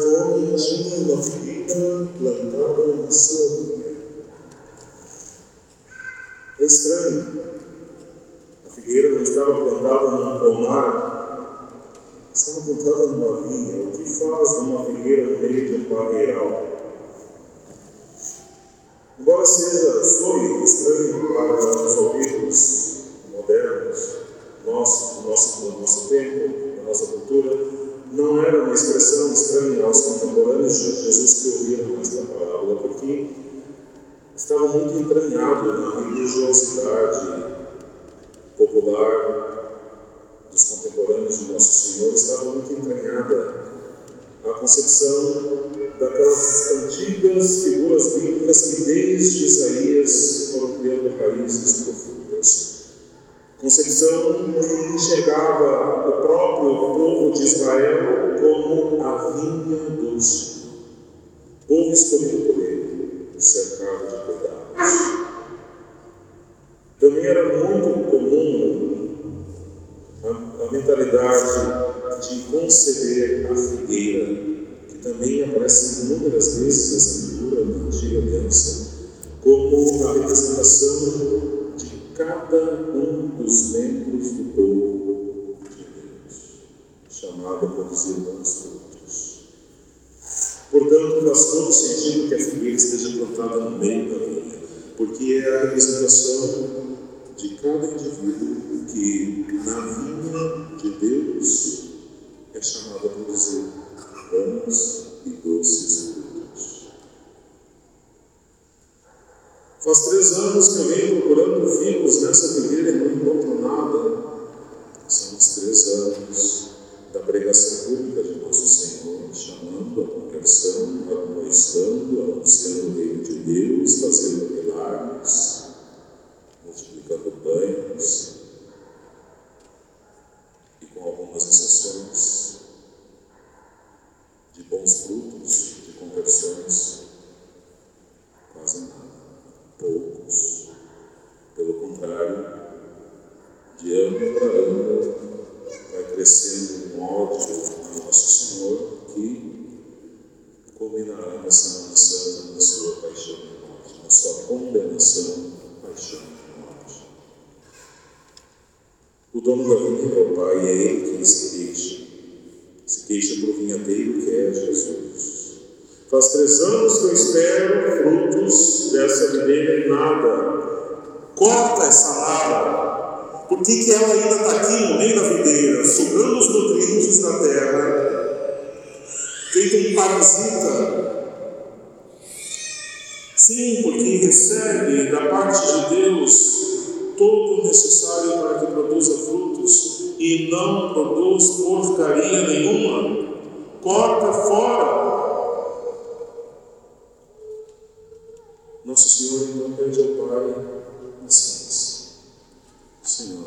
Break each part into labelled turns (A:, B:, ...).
A: homem tinha uma figueira plantada na sua vinha. É estranho. A figueira não estava plantada num pomar, estava plantada numa vinha. O que faz uma figueira no meio de um barreiral? Embora seja, soe estranho para os ouvidos modernos, nosso, do nosso, do nosso tempo, da nossa cultura, não era uma expressão estranha aos contemporâneos de Jesus que ouviram esta parábola, porque estava muito entranhado na religiosidade popular dos contemporâneos de Nosso Senhor, estava muito entranhada a concepção daquelas antigas figuras bíblicas que desde Isaías foram criando raízes profundas. Concepção que enxergava o próprio povo de Israel como a vinha do Senhor, povo escolhido por ele, cercado de cuidados. Também era muito comum a, a mentalidade de conceder a figueira, que também aparece inúmeras vezes essa figura na antiga aliança, como a representação cada um dos membros do povo de Deus, chamado a produzir bons frutos. Portanto, faz todo sentido que a figueira esteja plantada no meio da vinha, porque é a representação de cada indivíduo que, na vinha de Deus, é chamado a produzir bons e doces frutos. Faz três anos que eu venho procurando figos nessa figueira e não encontro nada. São os três anos da pregação pública de Nosso Senhor, chamando a conversão, admoestando, anunciando o reino de Deus, fazendo milagres, multiplicando pães, e com algumas exceções de bons frutos, de conversões, quase nada poucos. Pelo contrário, de ano para ano, vai crescendo um ódio a Nosso Senhor que culminará na Semana Santa na sua paixão e morte, na sua condenação, paixão e morte. O dono da vinha é o Pai, é Ele quem se queixa. Se queixa para o vinhadeiro que é Jesus. Faz três anos que eu espero frutos dessa videira e nada. Corta essa nada. Por que, que ela ainda está aqui no meio da videira, sugando os nutrientes da terra, feito um parasita? Sim, porque recebe da parte de Deus todo o necessário para que produza frutos e não produz porcaria nenhuma. Corta fora. Nosso Senhor então pede ao Pai paciência. Senhor,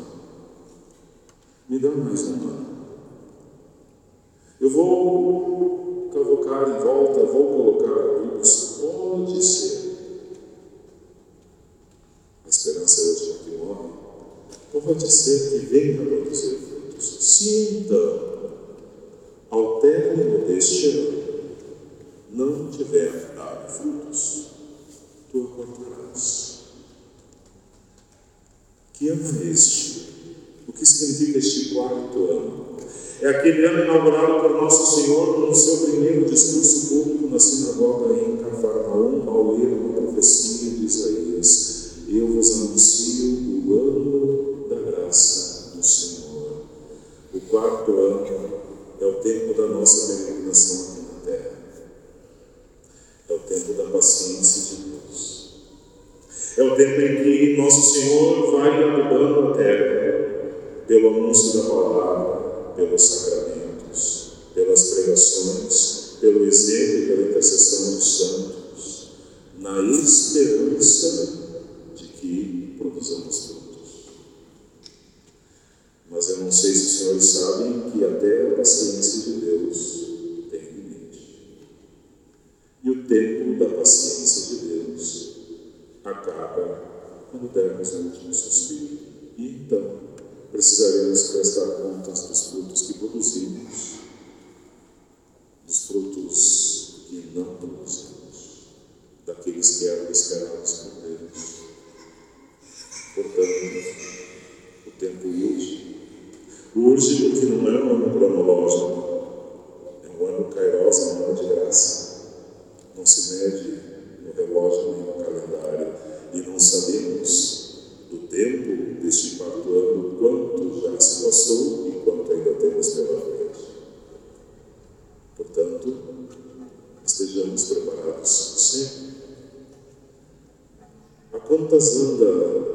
A: me dá mais um ano. Eu vou cavocar em volta, vou colocar adubos. Pode ser. A esperança é a última que morre. Pode ser que venha a produzir frutos. Sinta, ao término deste ano, não tiver dado frutos tu acordarás. Que ano é este? O que significa este quarto ano? É aquele ano inaugurado por Nosso Senhor no seu primeiro discurso público na sinagoga em Cafarnaum, ao ler uma profecia de Isaías: Eu vos anuncio o ano da graça do Senhor. O quarto ano é o tempo da nossa peregrinação aqui na terra. É o tempo da paciência de Deus. É o tempo em que Nosso Senhor vai adubando a terra pelo anúncio da palavra, pelos sacramentos, pelas pregações, pelo exemplo e pela intercessão dos santos, na esperança de que produzamos frutos. Mas eu não sei se os senhores sabem que até a paciência de Deus quando dermos a última suspiro. E então precisaremos prestar contas dos frutos que produzimos, dos frutos que não produzimos, daqueles que eram esperados por Deus. Portanto, o tempo urge. Urge porque não é um ano cronológico, é um ano kairos, é um ano de graça. Não se mede relógio nem no calendário. E não sabemos do tempo deste quarto ano quanto já se passou e quanto ainda temos pela frente. Portanto, estejamos preparados sempre. A quantas anda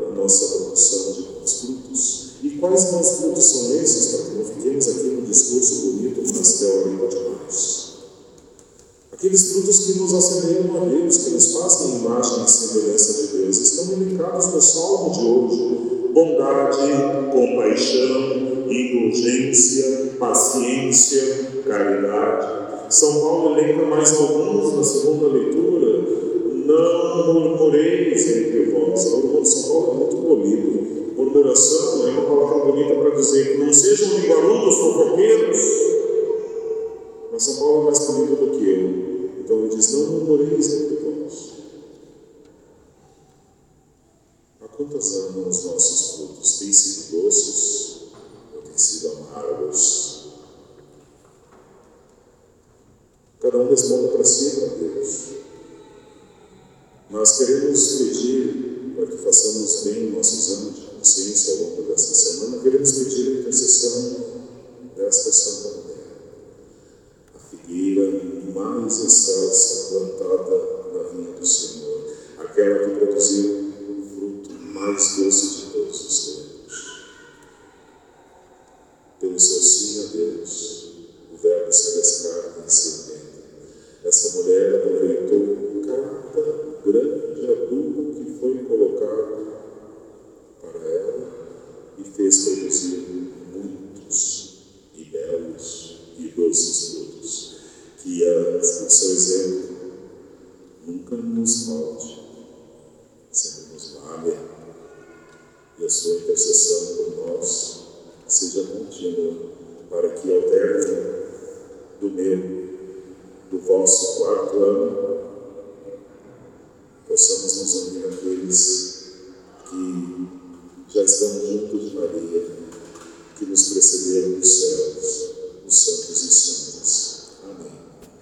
A: a nossa produção de bons frutos? E quais bons frutos são esses, para que não fiquemos aqui num discurso bonito, mas teórico demais? Aqueles frutos que nos assemelham a Deus, que nos fazem imagem e semelhança de Deus, estão indicados no Salmo de hoje. Bondade, compaixão, indulgência, paciência, caridade. São Paulo elenca mais alguns na segunda leitura. Não murmureis entre vós. São Paulo é muito polido. Murmuração é uma palavra bonita para dizer que não sejam linguarudos Não murmureis entre vós. Há quantos anos os nossos frutos têm sido doces ou têm sido amargos? Cada um responda para si para Deus. Nós queremos pedir para que façamos bem o nosso exame de consciência ao longo desta semana, queremos pedir a intercessão desta Santa mais excelsa plantada na vinha do Senhor, aquela que produziu o fruto mais doce de todos os tempos. Pelo seu sim a Deus, o Verbo se fez carne e se essa mulher aproveitou cada grande adubo que foi colocado para ela e fez produzir mas seu exemplo nunca nos falte, sempre nos vale e a sua intercessão por nós seja contínua para que ao término do meu, do vosso quarto ano, possamos nos unir àqueles